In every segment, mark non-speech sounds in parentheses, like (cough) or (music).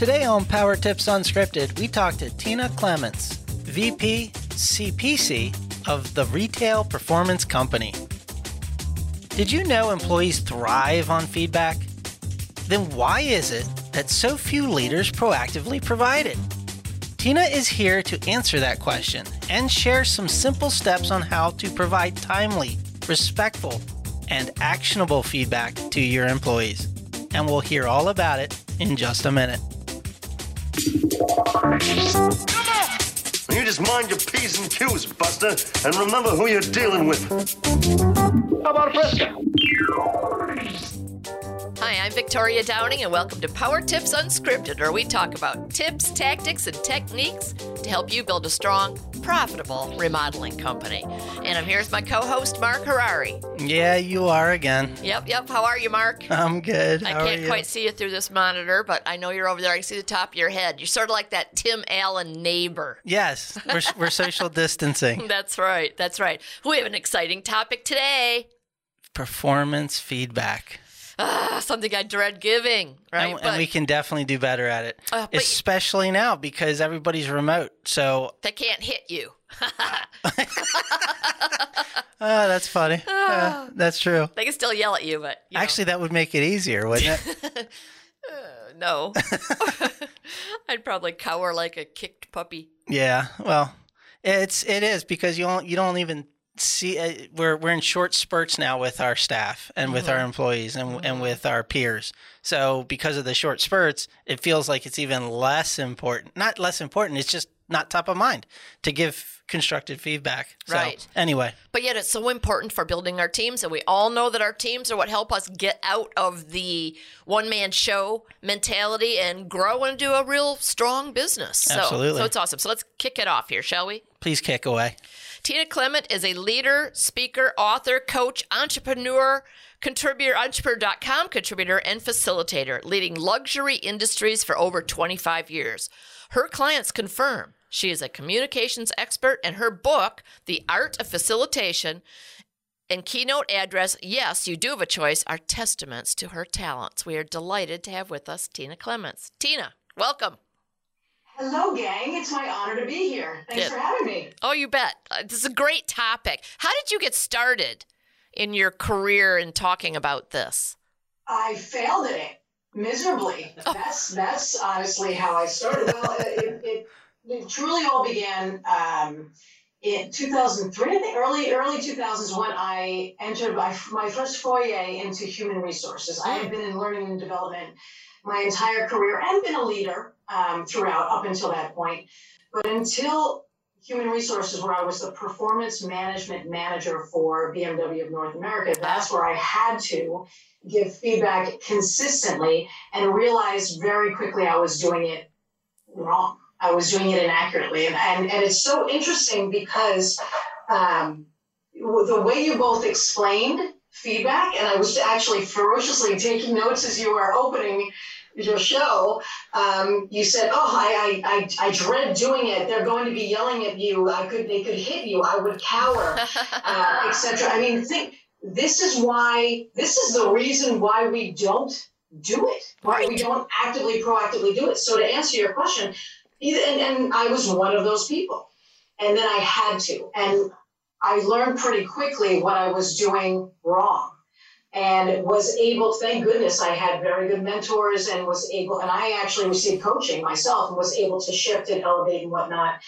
Today on Power Tips Unscripted, we talk to Tina Clements, VP CPC of the Retail Performance Company. Did you know employees thrive on feedback? Then why is it that so few leaders proactively provide it? Tina is here to answer that question and share some simple steps on how to provide timely, respectful, and actionable feedback to your employees. And we'll hear all about it in just a minute. You just mind your P's and Q's, Buster, and remember who you're dealing with. How about a fresco? Hi, I'm Victoria Downing, and welcome to Power Tips Unscripted, where we talk about tips, tactics, and techniques to help you build a strong, profitable remodeling company. And I'm here with my co host, Mark Harari. Yeah, you are again. Yep, yep. How are you, Mark? I'm good. I How can't quite see you through this monitor, but I know you're over there. I can see the top of your head. You're sort of like that Tim Allen neighbor. Yes, we're, (laughs) we're social distancing. That's right. That's right. We have an exciting topic today. Performance feedback. Ah, something I dread giving, right? And, and we can definitely do better at it, Uh, but- especially now because everybody's remote. So, they can't hit you. oh, (laughs) that's funny. (laughs) Uh, that's true. They can still yell at you, but you know. Actually, that would make it easier, wouldn't it? (laughs) no. I'd probably cower like a kicked puppy. yeah. Well, it's it is because you don't you don't even see uh, we're we're in short spurts now with our staff and with our employees and and with our peers. So because of the short spurts, it feels like it's even less important. Not less important. It's just not top of mind to give constructive feedback. So, Right. Anyway, But yet, it's so important for building our teams, and we all know that our teams are what help us get out of the one-man show mentality and grow into a real strong business. So, Absolutely. So it's awesome. So let's kick it off here, shall we? please kick away. Tina Clement is a leader, speaker, author, coach, entrepreneur, contributor, entrepreneur.com contributor, and facilitator, leading luxury industries for over 25 years. Her clients confirm she is a communications expert, and her book, The Art of Facilitation, and keynote address, Yes, You Do Have a Choice, are testaments to her talents. We are delighted to have with us Tina Clements. Tina, welcome. Hello, gang. It's my honor to be here. Thanks Yeah. for having me. Oh, you bet. Uh, This is a great topic. How did you get started in your career in talking about this? I failed at it miserably. (laughs) That's that's honestly how I started. Well, it, it, it truly all began um, in 2003, I think, early early 2000s when I entered my, my first foyer into human resources. I had been in learning and development my entire career and been a leader um, throughout up until that point. But until human resources, where I was the performance management manager for BMW of North America, that's where I had to give feedback consistently and realized very quickly I was doing it wrong. I was doing it inaccurately. And, and, and it's so interesting because um, the way you both explained feedback, and I was actually ferociously taking notes as you were opening your show. Um, you said, "Oh, I, I, I, I dread doing it. They're going to be yelling at you. I could, they could hit you. I would cower, (laughs) uh, etc." I mean, think this is why. This is the reason why we don't do it. Why we don't actively, proactively do it. So to answer your question, and, and I was one of those people, and then I had to, and I learned pretty quickly what I was doing wrong and was able thank goodness i had very good mentors and was able and i actually received coaching myself and was able to shift and elevate and whatnot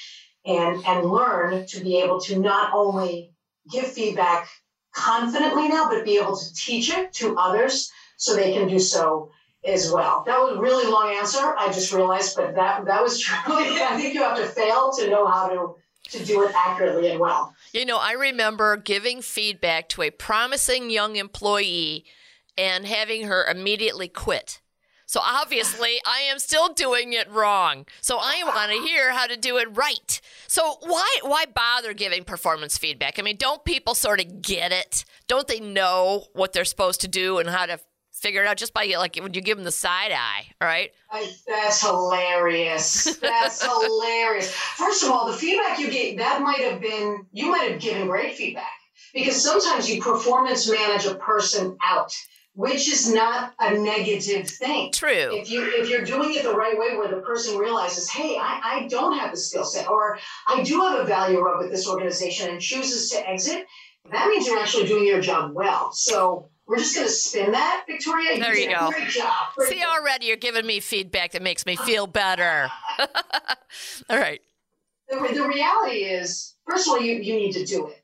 and and learn to be able to not only give feedback confidently now but be able to teach it to others so they can do so as well. That was a really long answer i just realized but that that was truly (laughs) i think you have to fail to know how to to do it accurately and well You know, I remember giving feedback to a promising young employee and having her immediately quit. So obviously, I am still doing it wrong. So I want to hear how to do it right. So why why bother giving performance feedback? I mean, don't people sort of get it? Don't they know what they're supposed to do and how to figure it out just by like when you give them the side eye, right? I, that's hilarious. That's (laughs) hilarious. First of all, the feedback you gave, that might have been, you might have given great feedback because sometimes you performance manage a person out which is not a negative thing. True. If you if you're doing it the right way, where the person realizes, hey, I, I don't have the skill set, or I do have a value rub with this organization, and chooses to exit, that means you're actually doing your job well. So we're just going to spin that, Victoria. There you did go. Great job. Great See, job. already you're giving me feedback that makes me feel better. (laughs) All right. the, the reality is, first of all, you, you need to do it.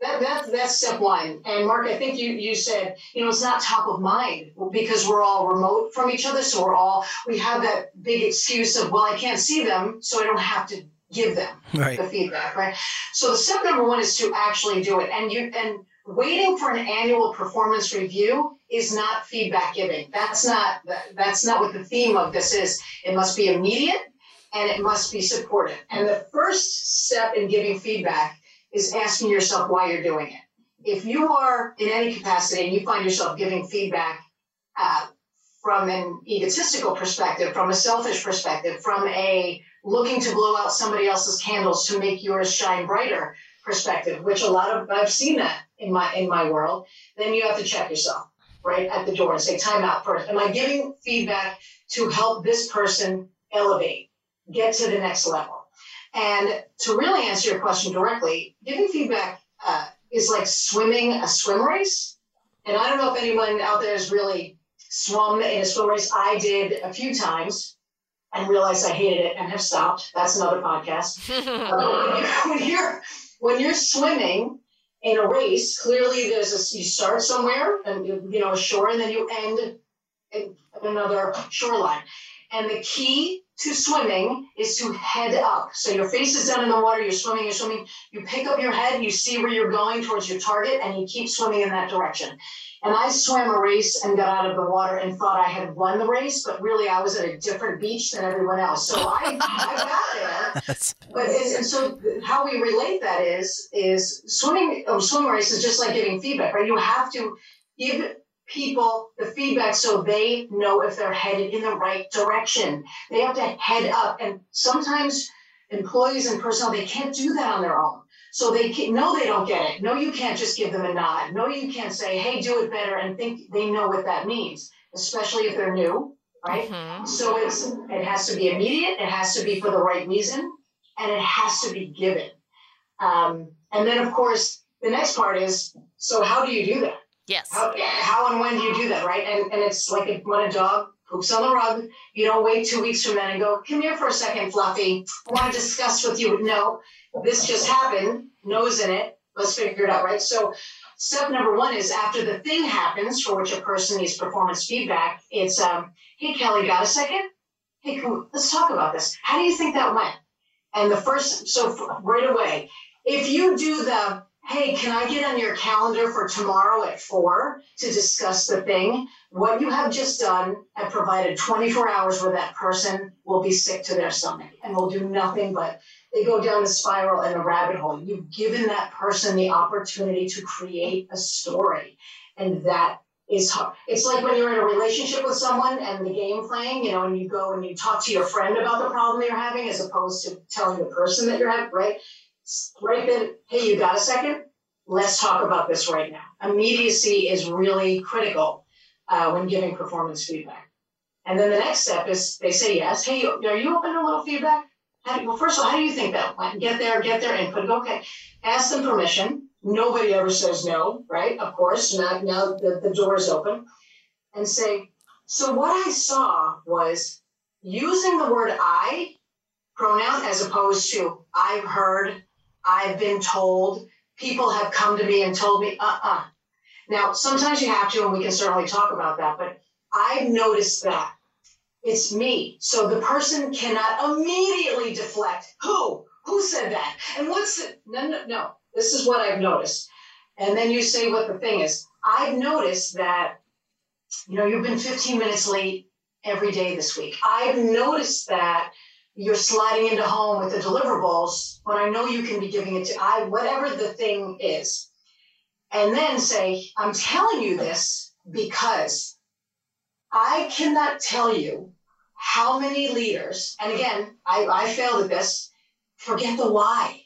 That, that, that's step one. And Mark, I think you, you said, you know, it's not top of mind because we're all remote from each other. So we're all, we have that big excuse of, well, I can't see them, so I don't have to give them Right. the feedback, right? So the step number one is to actually do it. And you, and waiting for an annual performance review is not feedback giving. That's not, that's not what the theme of this is. It must be immediate and it must be supportive. And the first step in giving feedback is asking yourself why you're doing it. If you are in any capacity and you find yourself giving feedback uh, from an egotistical perspective, from a selfish perspective, from a looking to blow out somebody else's candles to make yours shine brighter perspective, which a lot of I've seen that in my in my world, then you have to check yourself right at the door and say, time out first. Am I giving feedback to help this person elevate, get to the next level? And to really answer your question directly, giving feedback uh, is like swimming a swim race. And I don't know if anyone out there has really swum in a swim race. I did a few times and realized I hated it and have stopped. That's another podcast. (laughs) Uh, when, you, (laughs) when you're when you're swimming in a race, clearly there's a you start somewhere and you, know a shore, and then you end in another shoreline. And the key to swimming is to head up. So your face is down in the water, you're swimming, you're swimming, you pick up your head, you see where you're going towards your target, and you keep swimming in that direction. And I swam a race and got out of the water and thought I had won the race, but really I was at a different beach than everyone else. So I, I got there. (laughs) But and, and so how we relate that is is swimming a swim race is just like giving feedback, right? You have to give people the feedback so they know if they're headed in the right direction. They have to head up, and sometimes employees and personnel they can't do that on their own. So they can, no, they don't get it. No, you can't just give them a nod. No, you can't say, "Hey, do it better," and think they know what that means, especially if they're new, right? Mhm. So it's it has to be immediate, it has to be for the right reason, and it has to be given. Um, and then of course the next part is so how do you do that? Yes. How, how and when do you do that, right? And and it's like when a dog poops on the rug, you don't wait two weeks from then and go, come here for a second, Fluffy. I want to discuss with you. No, this just happened. Nose in it. Let's figure it out, right? So step number one is after the thing happens for which a person needs performance feedback, it's um, hey Kelly, got a second? Hey, come, let's talk about this. How do you think that went? And the first, so right away, if you do the hey, can I get on your calendar for tomorrow at four to discuss the thing? What you have just done and provided 24 hours where that person will be sick to their stomach and will do nothing but they go down the spiral and the rabbit hole. You've given that person the opportunity to create a story. And that is hard. It's like when you're in a relationship with someone and the game playing, you know, and you go and you talk to your friend about the problem you're having as opposed to telling the person that you're having, right? right then, hey, you got a second? Let's talk about this right now. Immediacy is really critical uh, when giving performance feedback. And then the next step is they say yes. Hey, are you open to a little feedback? How well, first of all, how do you think that went? Get there, get their input. Okay, ask them permission. Nobody ever says no, right? Of course. Now, now the, the door is open, and say. So what I saw was using the word I pronoun as opposed to I've heard, I've been told, people have come to me and told me, uh uh Now, sometimes you have to, and we can certainly talk about that, but I've noticed that it's me. So the person cannot immediately deflect. Who? Who said that? And what's the, no, no, no. This is what I've noticed. And then you say what the thing is. I've noticed that, you know, you've been 15 minutes late every day this week. I've noticed that you're sliding into home with the deliverables when I know you can be giving it to I whatever the thing is. And then say, I'm telling you this because I cannot tell you how many leaders, and again, I, I failed at this, forget the why.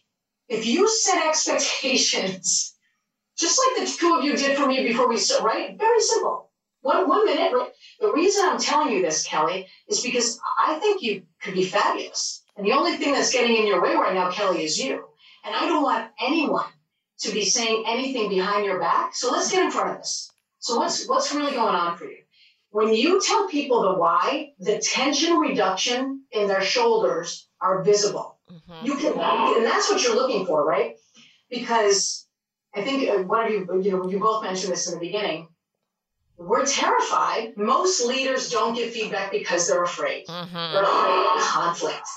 If you set expectations, (laughs) just like the two of you did for me before we started, right? Very simple. One, one minute. The reason I'm telling you this, Kelly, is because I think you could be fabulous. And the only thing that's getting in your way right now, Kelly, is you. And I don't want anyone to be saying anything behind your back. So let's get in front of this. So what's what's really going on for you? When you tell people the why, the tension reduction in their shoulders are visible. Mm-hmm. You can, and that's what you're looking for, right? Because I think uh, one of you, you know, you both mentioned this in the beginning. We're terrified. Most leaders don't give feedback because they're afraid. Mm-hmm. They're afraid of conflict.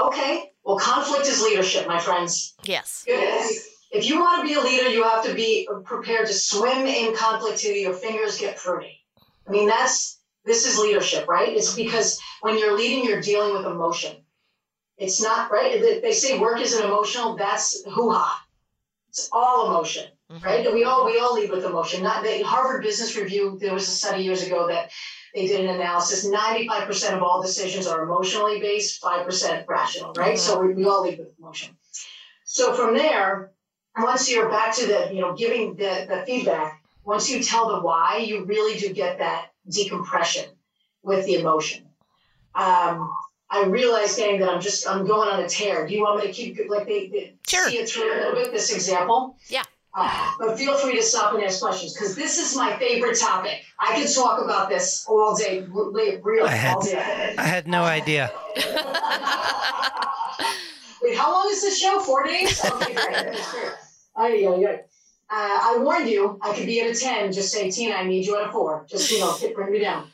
Okay, well, conflict is leadership, my friends. Yes. Yes. If you want to be a leader, you have to be prepared to swim in conflict till your fingers get fruity. I mean, that's this is leadership, right? It's because when you're leading, you're dealing with emotion. It's not right. They say work isn't emotional. That's hoo ha. It's all emotion, mm-hmm. right? We all we all lead with emotion. Not the Harvard Business Review. There was a study years ago that they did an analysis. Ninety-five percent of all decisions are emotionally based, five percent rational, right? Mm-hmm. So we, we all lead with emotion. So from there, once you're back to the you know giving the, the feedback, once you tell the why, you really do get that decompression with the emotion. Um, I realize, gang, that I'm just I'm going on a tear. Do you want me to keep like they, they sure. see it through a little bit? This example. Yeah. Uh, but feel free to stop and ask questions because this is my favorite topic. I could talk about this all day, really, I had, all day. I had no idea. (laughs) Wait, how long is this show? Four days? Okay, great. Ay, ay, ay. Uh, I warned you, I could be at a 10. Just say, Tina, I need you at a four. Just, you know, bring me down.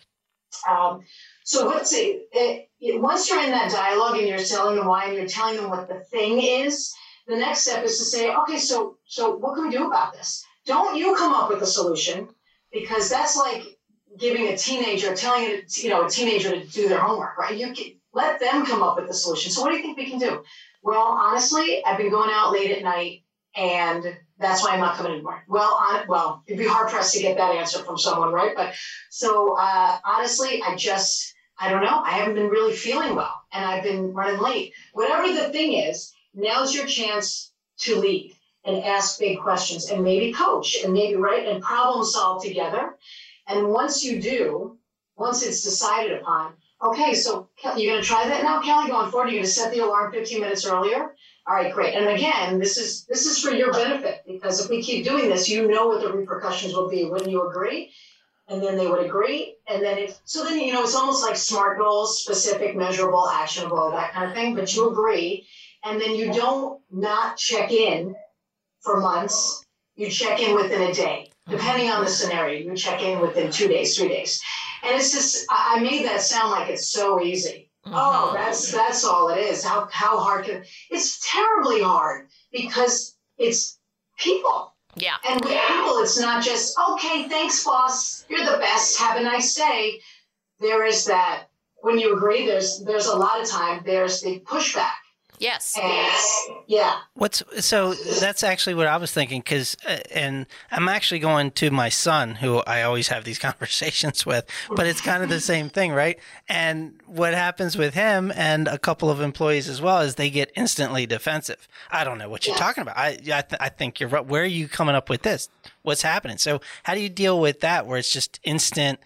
Um, so let's see. It, it, once you're in that dialogue and you're telling them why and you're telling them what the thing is, the next step is to say, okay, so so what can we do about this? Don't you come up with a solution because that's like giving a teenager, telling a, you know a teenager to do their homework, right? You can, let them come up with the solution. So what do you think we can do? Well, honestly, I've been going out late at night, and that's why I'm not coming anymore. Well, well, it'd be hard pressed to get that answer from someone, right? But so uh, honestly, I just I don't know. I haven't been really feeling well, and I've been running late. Whatever the thing is, now's your chance to lead and ask big questions and maybe coach and maybe right and problem solve together. And once you do, once it's decided upon, okay, so you're going to try that now, Kelly, going forward. You're going to set the alarm 15 minutes earlier. All right, great. And again, this is this is for your benefit because if we keep doing this, you know what the repercussions will be. Wouldn't you agree? And then they would agree. And then if so, then you know it's almost like SMART goals: specific, measurable, actionable, that kind of thing. But you agree, and then you don't not check in for months. You check in within a day, depending on the scenario. You check in within two days, three days, and it's just I made that sound like it's so easy mm-hmm. Oh, that's that's all it is. How how hard can it's terribly hard because it's people. Yeah. And with people, it's not just okay. Thanks, boss. You're the best. Have a nice day. There is that when you agree. There's there's a lot of time. There's the pushback Yes. And, yeah. What's so that's actually what I was thinking because uh, and I'm actually going to my son who I always have these (laughs) conversations with, but it's kind of the same thing, right? And what happens with him and a couple of employees as well is they get instantly defensive. I don't know what you're yeah. talking about. I I, th- I think you're right. Where are you coming up with this? What's happening? So how do you deal with that where it's just instant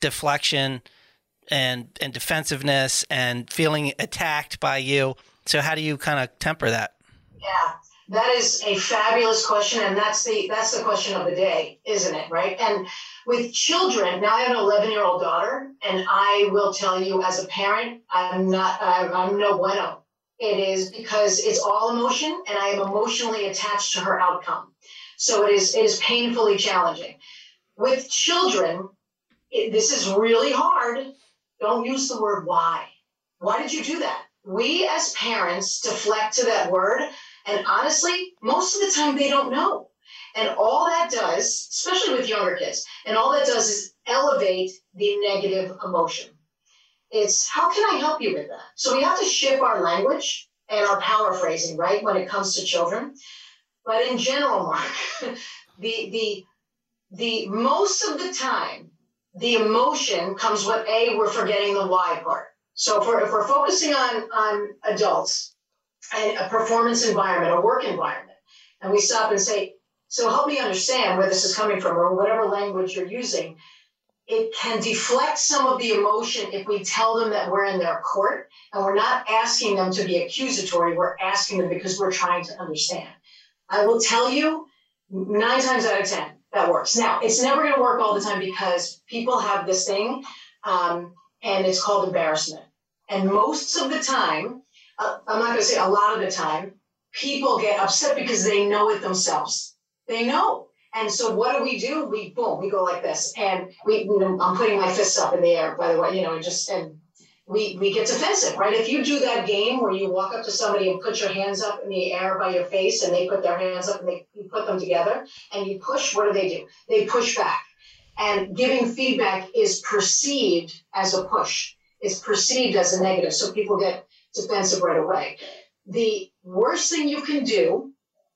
deflection and and defensiveness and feeling attacked by you? So how do you kind of temper that? Yeah, that is a fabulous question, and that's the that's the question of the day, isn't it? Right? And with children, now I have an 11 year old daughter, and I will tell you, as a parent, I'm not I'm, no bueno. It is because it's all emotion, and I am emotionally attached to her outcome. So it is it is painfully challenging. With children, it, this is really hard. Don't use the word why. Why did you do that? We as parents deflect to that word. And honestly, most of the time they don't know. And all that does, especially with younger kids, and all that does is elevate the negative emotion. It's how can I help you with that? So we have to shift our language and our paraphrasing, right, when it comes to children. But in general, Mark, (laughs) the the the most of the time, the emotion comes with A, we're forgetting the why part. So if we're, if we're focusing on, on adults and a performance environment, a work environment, and we stop and say, so help me understand where this is coming from or whatever language you're using, it can deflect some of the emotion if we tell them that we're in their court and we're not asking them to be accusatory, we're asking them because we're trying to understand. I will tell you, nine times out of 10, that works. Now, it's never going to work all the time because people have this thing, um, and it's called embarrassment. And most of the time, uh, I'm not going to say a lot of the time, people get upset because they know it themselves. They know. And so what do we do? We boom, we go like this, and we. You know, I'm putting my fists up in the air, by the way. You know, and just and we we get defensive, right? If you do that game where you walk up to somebody and put your hands up in the air by your face, and they put their hands up and they you put them together, and you push, what do they do? They push back, and giving feedback is perceived as a push. It's perceived as a negative, so people get defensive right away. The worst thing you can do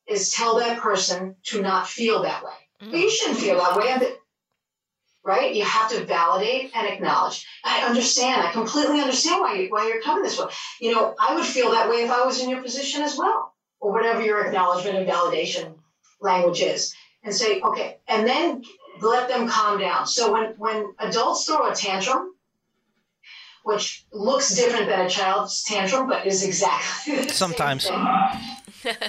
is tell that person to not feel that way. Mm-hmm. You shouldn't feel that way. Right? You have to validate and acknowledge. I understand. I completely understand why, you, why you're coming this way. You know, I would feel that way if I was in your position as well, or whatever your acknowledgement and validation language is. And say, okay, and then let them calm down. So when, when adults throw a tantrum, which looks different than a child's tantrum, but is exactly the sometimes. Thing,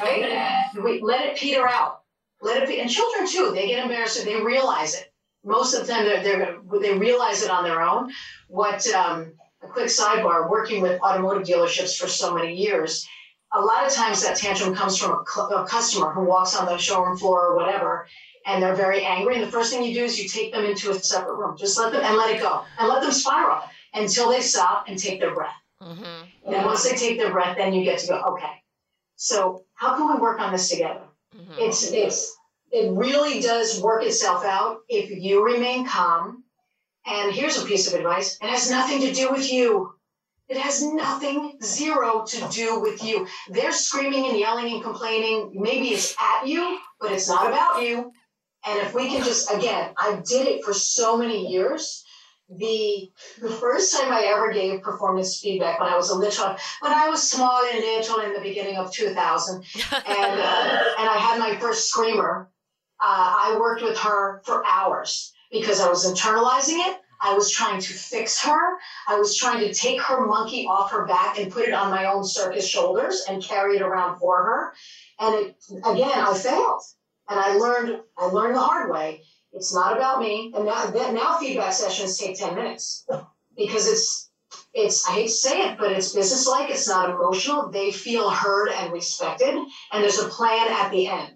right? we let it peter out. Let it be, and children too. They get embarrassed. They realize it. Most of the time, they're, they're they realize it on their own. What um, a quick sidebar: working with automotive dealerships for so many years, a lot of times that tantrum comes from a, a customer who walks on the showroom floor or whatever, and they're very angry. And the first thing you do is you take them into a separate room. Just let them and let it go, and let them spiral until they stop and take their breath. Mm-hmm. And once they take their breath, then you get to go. Okay, so how can we work on this together? Mm-hmm. It's it's it really does work itself out if you remain calm. And here's a piece of advice: it has nothing to do with you. It has nothing, zero to do with you. They're screaming and yelling and complaining. Maybe it's at you, but it's not about you. And if we can just, again, I did it for so many years the the first time I ever gave performance feedback when I was a little when I was small and little in the beginning of 2000 (laughs) and uh, and I had my first screamer uh, I worked with her for hours because I was internalizing it. I was trying to fix her. I was trying to take her monkey off her back and put it on my own circus shoulders and carry it around for her. And it again I failed. And I learned I learned the hard way it's not about me. And now, now feedback sessions take 10 minutes because it's, it's, I hate to say it, but it's businesslike. It's not emotional. They feel heard and respected. And there's a plan at the end.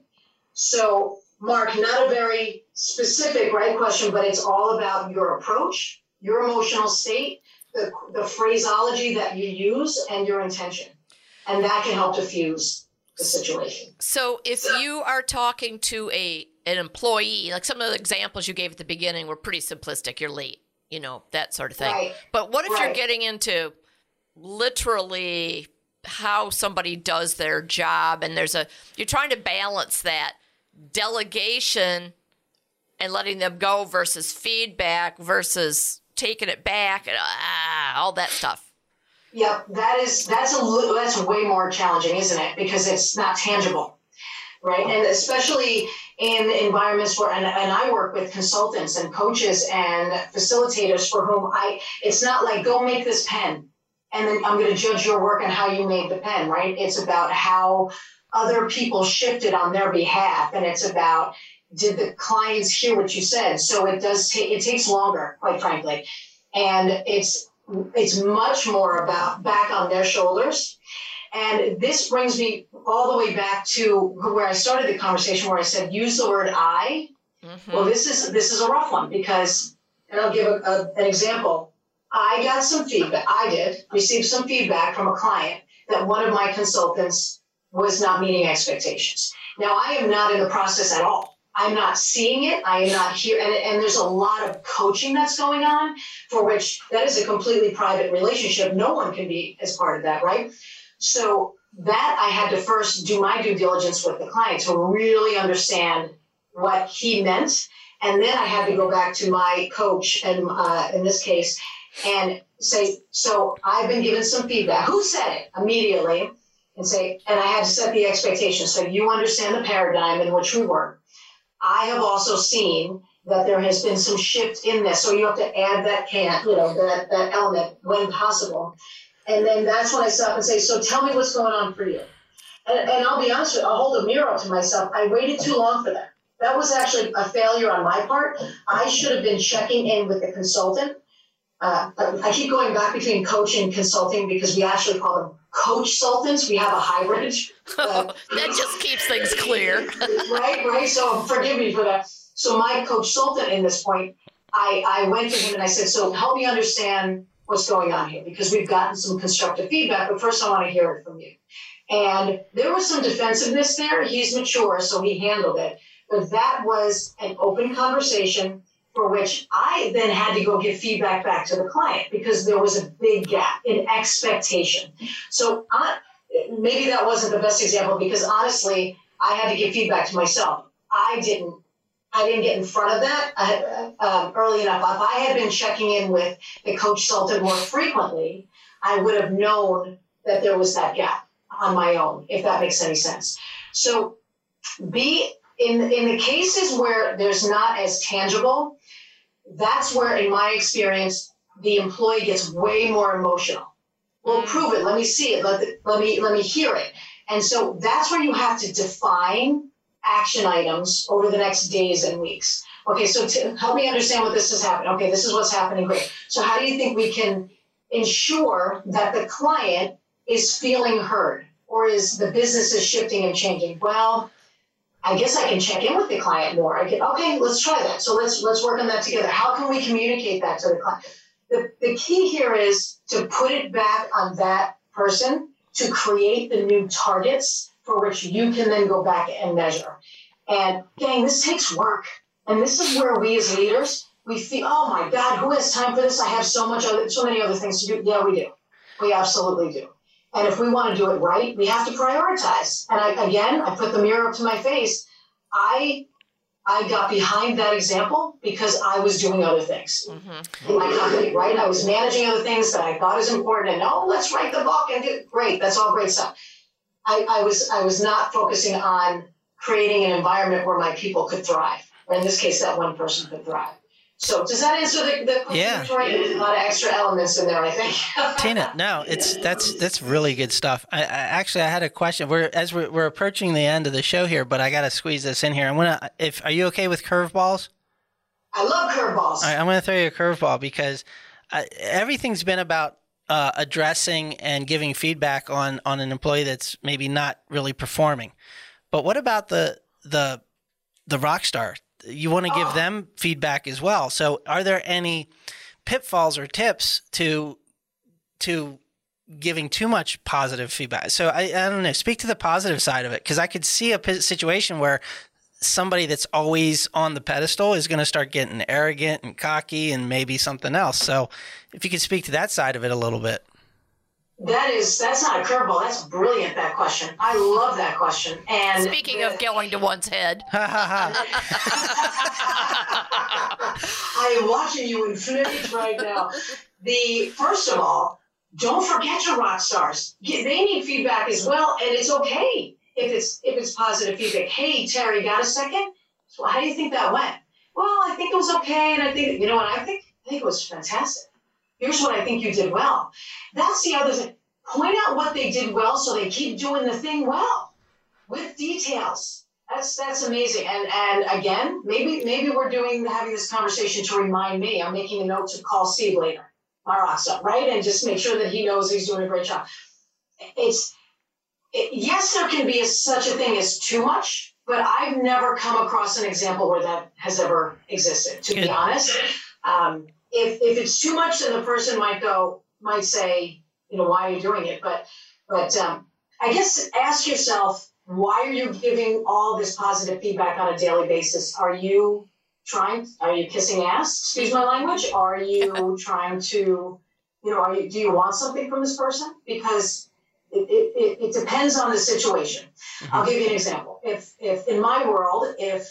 So, Mark, not a very specific, right question, but it's all about your approach, your emotional state, the, the phraseology that you use, and your intention. And that can help diffuse the situation. So, if you are talking to a an employee, like some of the examples you gave at the beginning were pretty simplistic. You're late, you know, that sort of thing. Right. But what if right. you're getting into literally how somebody does their job and there's a you're trying to balance that delegation and letting them go versus feedback versus taking it back and ah, all that stuff. Yep, that is that's a that's way more challenging, isn't it? Because it's not tangible right? And especially in environments where, and, and I work with consultants and coaches and facilitators for whom I, it's not like go make this pen and then I'm going to judge your work and how you made the pen, right? It's about how other people shifted on their behalf, and it's about did the clients hear what you said? So it does take it takes longer, quite frankly, and it's it's much more about back on their shoulders and this brings me all the way back to where I started the conversation, where I said use the word "I." Mm-hmm. Well, this is this is a rough one because, and I'll give a, a, an example. I got some feedback. I did receive some feedback from a client that one of my consultants was not meeting expectations. Now, I am not in the process at all. I'm not seeing it. I am not here. And, and, there's a lot of coaching that's going on for which that is a completely private relationship. No one can be as part of that, right? So that I had to first do my due diligence with the client to really understand what he meant. And then I had to go back to my coach, and uh, in this case, and say, so I've been given some feedback. Who said it immediately? And say, and I had to set the expectation. So you understand the paradigm in which we work. I have also seen that there has been some shift in this. So you have to add that can, you know, that, that element when possible. And then that's when I stop and say, so tell me what's going on for you. And, and I'll be honest with you, I'll hold a mirror up to myself. I waited too long for that. That was actually a failure on my part. I should have been checking in with the consultant. Uh, I keep going back between coach and consulting because we actually call them coach sultans. We have a hybrid. (laughs) Uh, that just keeps things clear. (laughs) right, right. So forgive me for that. So my coach sultan in this point, I, I went to him and I said, so help me understand what's going on here because we've gotten some constructive feedback, but first I want to hear it from you. And there was some defensiveness there. He's mature, so he handled it. But that was an open conversation for which I then had to go give feedback back to the client because there was a big gap in expectation. So maybe that wasn't the best example because honestly, I had to give feedback to myself. I didn't. I didn't get in front of that uh, um, early enough. If I had been checking in with the coach Sultan more frequently, I would have known that there was that gap on my own, if that makes any sense. So be in in the cases where there's not as tangible, that's where, in my experience, the employee gets way more emotional. Well, mm. prove it. Let me see it. Let, the, let me let me hear it. And so that's where you have to define action items over the next days and weeks. Okay, so to help me understand what this is happening. Okay, this is what's happening. Great. So how do you think we can ensure that the client is feeling heard, or is the business is shifting and changing? Well, I guess I can check in with the client more. I can, okay, let's try that. So let's let's work on that together. How can we communicate that to the client? The, the key here is to put it back on that person to create the new targets for which you can then go back and measure. And gang, this takes work. And this is where we as leaders, we feel, oh my God, who has time for this? I have so much other, so many other things to do. Yeah, we do. We absolutely do. And if we want to do it right, we have to prioritize. And I, again, I put the mirror up to my face. I I got behind that example because I was doing other things mm-hmm. in my company, right? I was managing other things that I thought was important. And oh, let's write the book and do great. That's all great stuff. I, I was I was not focusing on creating an environment where my people could thrive, or in this case, that one person could thrive. So does that answer the, the question? Yeah. There's a lot of extra elements in there, I think. (laughs) Tina, no, it's that's that's really good stuff. I, I, actually I had a question. We're as we're, we're approaching the end of the show here, but I got to squeeze this in here. I'm gonna. If are you okay with curveballs? I love curveballs. I'm gonna throw you a curveball because I, everything's been about uh, addressing and giving feedback on on an employee that's maybe not really performing. But what about the the the rock star you want to give oh. them feedback as well. So, are there any pitfalls or tips to to giving too much positive feedback? So, I, I don't know. Speak to the positive side of it because I could see a situation where somebody that's always on the pedestal is going to start getting arrogant and cocky and maybe something else. So, if you could speak to that side of it a little bit. That is that's not a curveball. That's brilliant. That question. I love that question. And speaking the, of going to one's head, (laughs) (laughs) I am watching you inflate right now. The first of all, don't forget your rock stars. They need feedback as well, and it's okay if it's if it's positive feedback. Hey Terry, got a second? How do you think that went? Well, I think it was okay, and I think you know what I think. I think it was fantastic here's what I think you did well. That's the other thing. Point out what they did well so they keep doing the thing well with details. That's that's amazing. And and again, maybe maybe we're doing having this conversation to remind me. I'm making a note to call Steve later, Maroxa, right? And just make sure that he knows he's doing a great job. It's it, yes, there can be a, such a thing as too much, but I've never come across an example where that has ever existed. To be honest, um, if if it's too much, then the person might go might say, you know, why are you doing it? But but um, I guess ask yourself, why are you giving all this positive feedback on a daily basis? Are you trying? Are you kissing ass? Excuse my language. Are you (laughs) trying to, you know, are you, do you want something from this person? Because it, it, it depends on the situation. Mm-hmm. I'll give you an example. If if in my world, if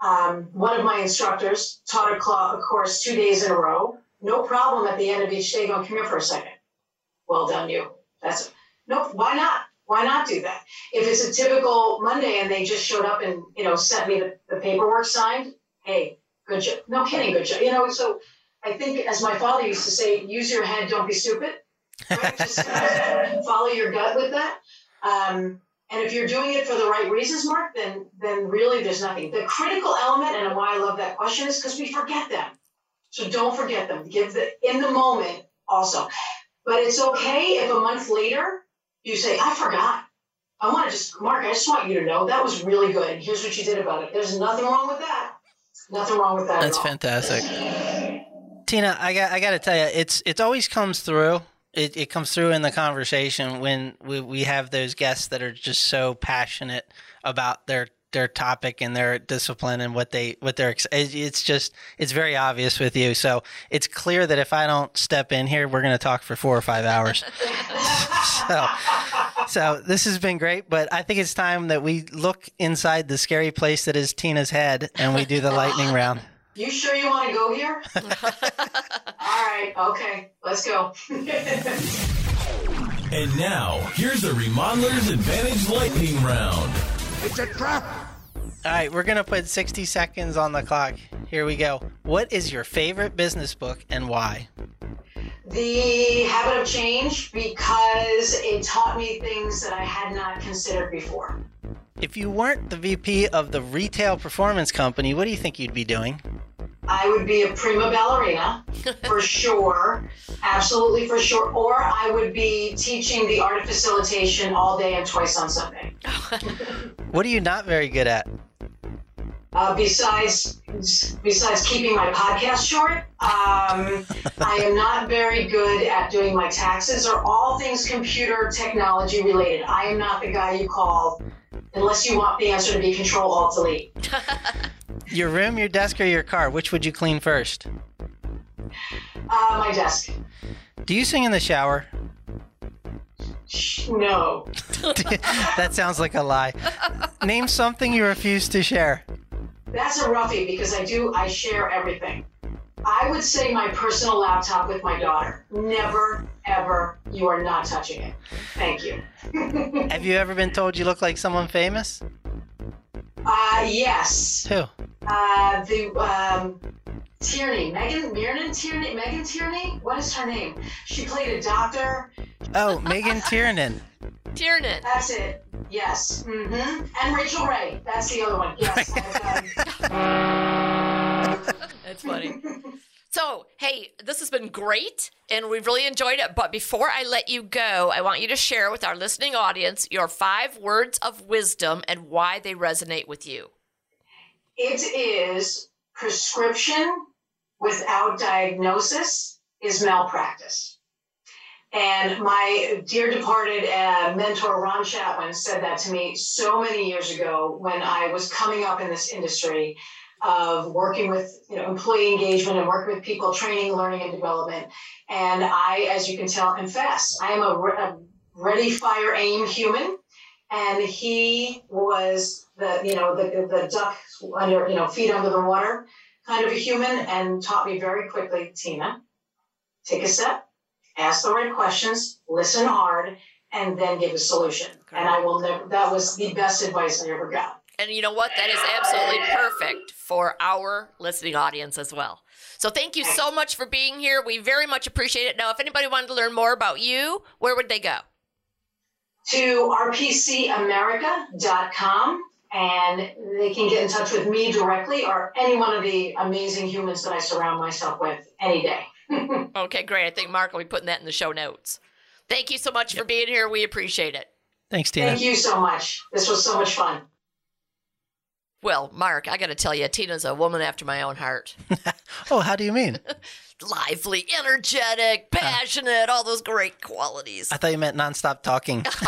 um, one of my instructors taught a, class, a course two days in a row. No problem at the end of each day going, come here for a second. Well done, you. That's it. Nope. Why not? Why not do that? If it's a typical Monday and they just showed up and you know sent me the, the paperwork signed, hey, good job. No kidding, good job. You know, so I think as my father used to say, use your head, don't be stupid. Right? Just uh, follow your gut with that. Um, and if you're doing it for the right reasons, Mark, then then really there's nothing. The critical element and why I love that question is because we forget them. So don't forget them. Give the in the moment also. But it's okay if a month later you say, I forgot. I want to just, Mark, I just want you to know that was really good. Here's what you did about it. There's nothing wrong with that. Nothing wrong with that. That's fantastic. Tina, I got I got to tell you, it's it always comes through. It, it comes through in the conversation when we, we have those guests that are just so passionate about their their topic and their discipline and what they what they're it's just it's very obvious with you. So it's clear that if i don't step in here we're going to talk for four or five hours. (laughs) So so this has been great but i think it's time that we look inside the scary place that is tina's head and we do the lightning round (laughs) you sure you want to go here (laughs) all right okay let's go (laughs) and now here's the remodelers advantage lightning round it's a trap. All right, we're going to put 60 seconds on the clock. Here we go. What is your favorite business book and why? The Habit of Change because it taught me things that I had not considered before. If you weren't the VP of the retail performance company, what do you think you'd be doing? I would be a prima ballerina (laughs) for sure. Absolutely for sure. Or I would be teaching the art of facilitation all day and twice on Sunday. (laughs) what are you not very good at? Uh, besides besides keeping my podcast short, um, I am not very good at doing my taxes or all things computer technology related. I am not the guy you call unless you want the answer to be Control Alt Delete. (laughs) Your room, your desk, or your car? Which would you clean first? Uh, my desk. Do you sing in the shower? No. (laughs) that sounds like a lie. Name something you refuse to share. That's a roughie because I do, I share everything. I would say my personal laptop with my daughter. Never, ever, you are not touching it. Thank you. (laughs) Have you ever been told you look like someone famous? Uh, yes. Who? Uh, the um, Tierney, Megan Miernan Tierney, Megan Tierney. What is her name? She played a doctor. Oh, Megan (laughs) Tiernan. Tiernan. That's it. Yes. Mm-hmm. And Rachel Ray. That's the other one. Yes. (laughs) That's funny. So, hey, this has been great and we've really enjoyed it. But before I let you go, I want you to share with our listening audience your five words of wisdom and why they resonate with you. It is prescription without diagnosis is malpractice. And my dear departed uh, mentor, Ron Chapman, said that to me so many years ago when I was coming up in this industry of working with you know, employee engagement and working with people, training, learning, and development. And I, as you can tell, am fast. I am a, a ready, fire, aim human. And he was the, you know, the, the duck under, you know, feet under the water kind of a human and taught me very quickly, Tina, take a step, ask the right questions, listen hard, and then give a solution. And I will never, that was the best advice I ever got. And you know what? That is absolutely perfect for our listening audience as well. So thank you so much for being here. We very much appreciate it. Now, if anybody wanted to learn more about you, where would they go? To rpcamerica.com and they can get in touch with me directly or any one of the amazing humans that I surround myself with any day. (laughs) okay, great. I think Mark will be putting that in the show notes. Thank you so much yep. for being here. We appreciate it. Thanks, Tina. Thank you so much. This was so much fun. Well, Mark, I got to tell you, Tina's a woman after my own heart. (laughs) oh, how do you mean? (laughs) Lively, energetic, passionate, uh, all those great qualities. I thought you meant nonstop talking. (laughs)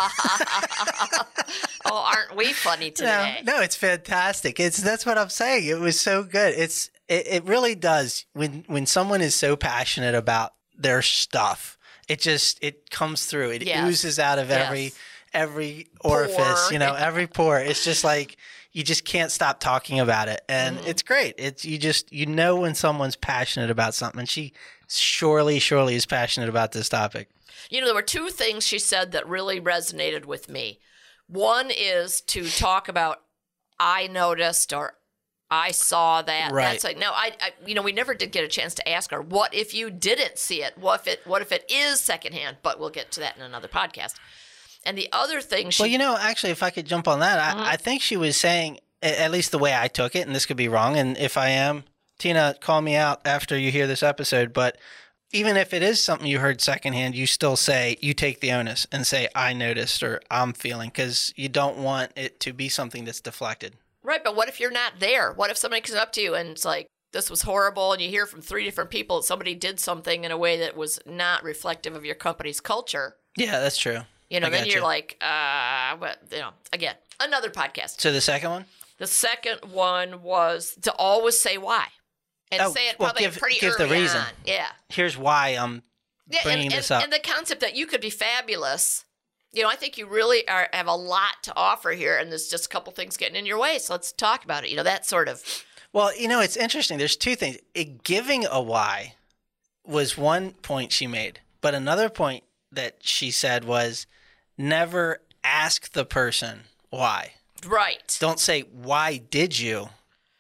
oh, aren't we funny today? No, no, it's fantastic. It's that's what I'm saying. It was so good. It's it, it really does when when someone is so passionate about their stuff. It just it comes through. It yes. oozes out of yes. every every orifice. Pore. You know, every pore. It's just like you just can't stop talking about it and mm-hmm. it's great it's you just you know when someone's passionate about something and she surely surely is passionate about this topic you know there were two things she said that really resonated with me one is to talk about i noticed or I saw that. Right. That's like no, I, I, you know, we never did get a chance to ask her. What if you didn't see it? What if it? What if it is secondhand? But we'll get to that in another podcast. And the other thing, she, Well, you know, actually, if I could jump on that. I, uh-huh. I think she was saying, at least the way I took it, and this could be wrong, and if I am, Tina, call me out after you hear this episode. But even if it is something you heard secondhand, you still say, you take the onus and say, I noticed or I'm feeling, because you don't want it to be something that's deflected. right? But what if you're not there? What if somebody comes up to you and it's like, this was horrible, and you hear from three different people that somebody did something in a way that was not reflective of your company's culture? Yeah, that's true. You know, I then gotcha. you're like, uh, but you know, again, another podcast. So the second one? The second one was to always say why, and Oh, say it well, probably give- pretty give the early reason. on. Yeah, Here's why I'm yeah, bringing and, this and, up. and the concept that you could be fabulous. You know, I think you really are have a lot to offer here, and there's just a couple things getting in your way. So let's talk about it. You know, that sort of Well, you know, it's interesting. There's two things. It, giving a why was one point she made, but another point that she said was never ask the person why. right. Don't say, why did you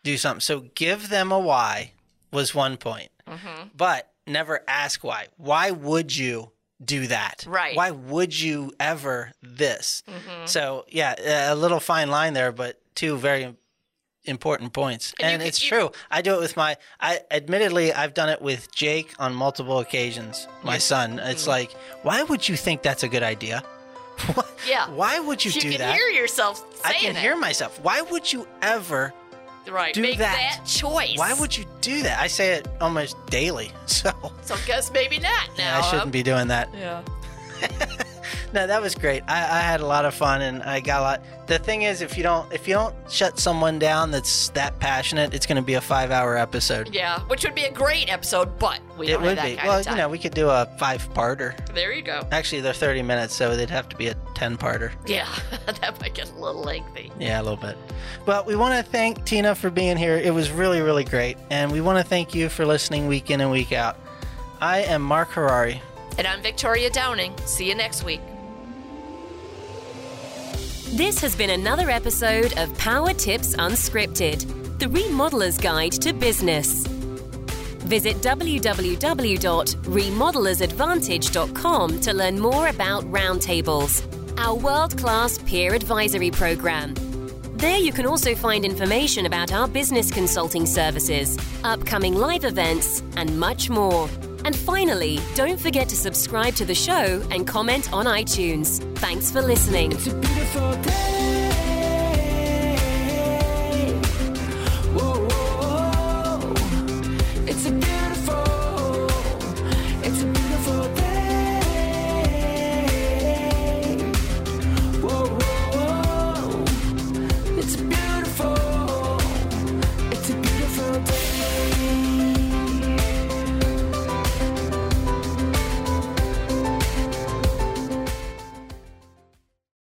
do something? So give them a why was one point, Mm-hmm. but never ask why. Why would you do that? Right. Mm-hmm. Why would you ever this? So, yeah, a little fine line there, but two very important points. And And, could- it's you- true. I do it with my I admittedly I've done it with Jake on multiple occasions. My son. Mm-hmm. It's like, why would you think that's a good idea? (laughs) Why- Yeah. Why would you, You do that? You can that? hear yourself saying it. I can it. hear myself. Why would you ever right. do Make that. that choice. why would you do that? I say it almost daily. (laughs) So So guess maybe not now. I shouldn't huh? be doing that. Yeah. (laughs) No, that was great. I, I had a lot of fun and I got a lot. The thing is, if you don't if you don't shut someone down that's that passionate, it's going to be a five hour episode. Yeah, which would be a great episode, but we it would be. Well, you know, we could do a five parter. there you go. Actually, they're thirty minutes, so they'd have to be a ten parter. Yeah, (laughs) that might get a little lengthy. Yeah, a little bit. But we want to thank Tina for being here. It was really, really great. And we want to thank you for listening week in and week out. I am Mark Harari. And I'm Victoria Downing. See you next week. This has been another episode of Power Tips Unscripted, the remodeler's guide to business. Visit www.remodelersadvantage.com to learn more about Roundtables, our world class peer advisory program. There you can also find information about our business consulting services, upcoming live events, and much more. And finally, don't forget to subscribe to the show and comment on iTunes. Thanks for listening.